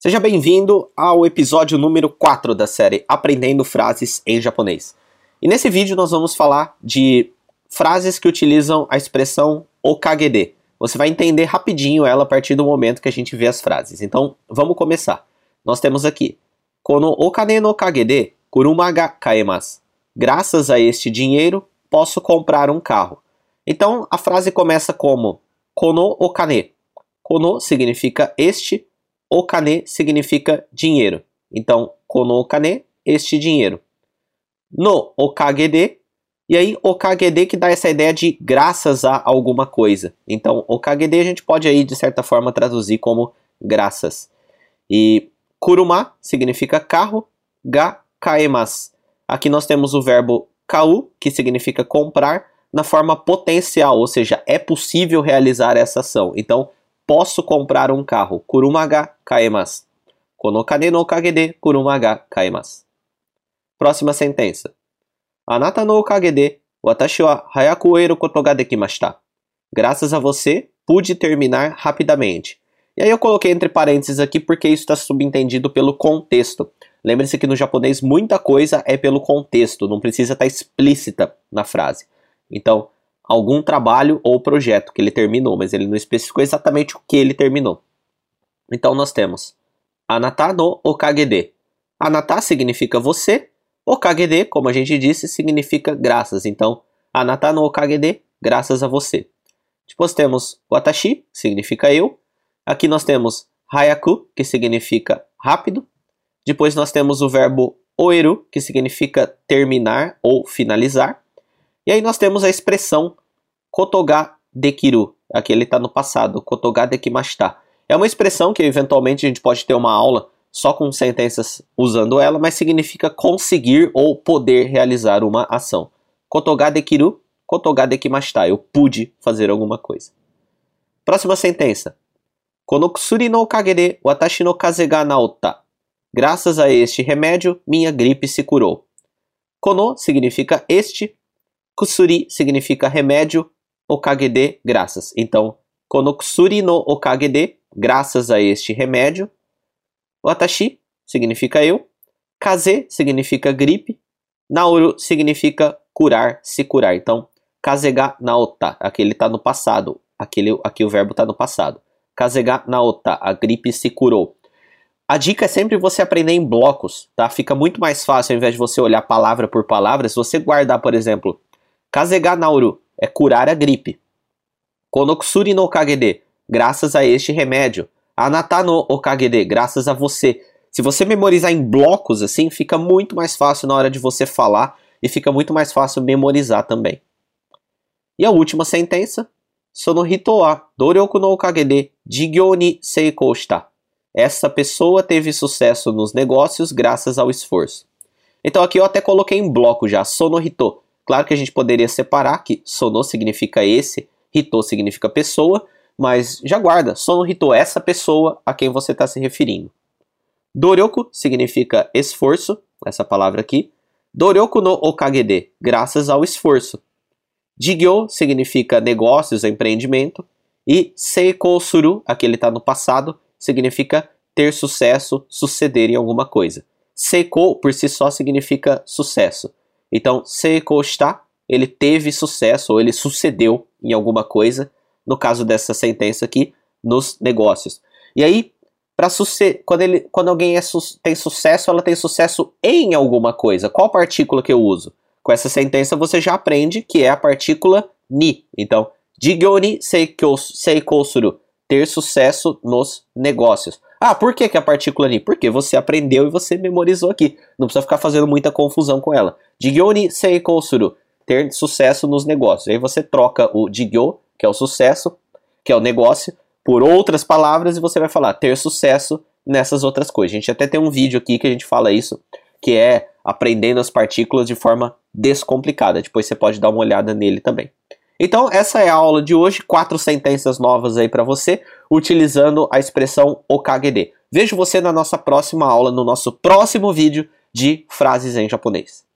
Seja bem-vindo ao episódio número 4 da série Aprendendo Frases em Japonês. E nesse vídeo nós vamos falar de frases que utilizam a expressão okagede. Você vai entender rapidinho ela a partir do momento que a gente vê as frases. Então, vamos começar. Nós temos aqui Kono okane no kagede kuruma ga kaemasu. Graças a este dinheiro, posso comprar um carro. Então, a frase começa como Kono okane. Kono significa este Okane significa dinheiro. Então, kono este dinheiro. No okagede, e aí okagede que dá essa ideia de graças a alguma coisa. Então, okagede a gente pode aí de certa forma traduzir como graças. E kuruma significa carro, ga kaemas. Aqui nós temos o verbo kau, que significa comprar, na forma potencial, ou seja, é possível realizar essa ação. Então, Posso comprar um carro. Kuruma ga kaemasu. Kono kane no kage de kuruma ga kaemasu. Próxima sentença. Anata no kage de watashi wa hayaku oeru koto ga dekimashita. Graças a você, pude terminar rapidamente. E aí eu coloquei entre parênteses aqui porque isso está subentendido pelo contexto. Lembre-se que no japonês muita coisa é pelo contexto, não precisa estar tá explícita na frase. Então, algum trabalho ou projeto que ele terminou, mas ele não especificou exatamente o que ele terminou. Então nós temos Anata no okagede. Anata significa você, okagede, como a gente disse, significa graças. Então, Anata no okagede, graças a você. Depois temos Watashi, significa eu. Aqui nós temos Hayaku, que significa rápido. Depois nós temos o verbo oeru, que significa terminar ou finalizar. E aí nós temos a expressão kotoga dekiru. Aqui ele está no passado, kotoga dekimashita. É uma expressão que eventualmente a gente pode ter uma aula só com sentenças usando ela, mas significa conseguir ou poder realizar uma ação. Kotoga dekiru, kotoga dekimashita. Eu pude fazer alguma coisa. Próxima sentença. Kono kusuri no kage de watashi no kaze ga naotta. Graças a este remédio, minha gripe se curou. Kono significa este, Kusuri significa remédio, okagede, graças. Então, konokusuri no okagede, graças a este remédio. Watashi significa eu. Kaze significa gripe. Nauru significa curar, se curar. Então, kazega naota, aqui ele está no passado. Aquele, aqui o verbo está no passado. Kazega naota, a gripe se curou. A dica é sempre você aprender em blocos, tá? Fica muito mais fácil, ao invés de você olhar palavra por palavra, se você guardar, por exemplo, Kazega Nauru é curar a gripe. Konokusuri no Kagede, graças a este remédio. Anata no Okagede, graças a você. Se você memorizar em blocos assim, fica muito mais fácil na hora de você falar e fica muito mais fácil memorizar também. E a última sentença, Sonohito wa doryoku no okagede jigyo ni seikou shita. Essa pessoa teve sucesso nos negócios graças ao esforço. Então aqui eu até coloquei em bloco já, sonohito, Claro que a gente poderia separar que sono significa esse, hito significa pessoa, mas já guarda, sono hito essa pessoa a quem você está se referindo. Doryoku significa esforço, essa palavra aqui. Doryoku no okagede, graças ao esforço. Jigyo significa negócios, empreendimento. E seiko suru, aqui ele está no passado, significa ter sucesso, suceder em alguma coisa. Seiko por si só significa sucesso. Então, Seiko está, ele teve sucesso, ou ele sucedeu em alguma coisa, no caso dessa sentença aqui, nos negócios. E aí, para quando, ele, quando alguém é su tem sucesso, ela tem sucesso em alguma coisa. Qual partícula que eu uso? Com essa sentença você já aprende que é a partícula ni. Então, jigyo ni seiko suru, ter sucesso nos negócios. Ah, por que, que a partícula ni? Porque você aprendeu e você memorizou aqui. Não precisa ficar fazendo muita confusão com ela. Jigyo ni seiko suru, ter sucesso nos negócios. Aí você troca o jigyo, que é o sucesso, que é o negócio, por outras palavras e você vai falar ter sucesso nessas outras coisas. A gente até tem um vídeo aqui que a gente fala isso, que é aprendendo as partículas de forma descomplicada. Depois você pode dar uma olhada nele também. Então, essa é a aula de hoje, quatro sentenças novas aí para você, utilizando a expressão okagede. Vejo você na nossa próxima aula, no nosso próximo vídeo de frases em japonês.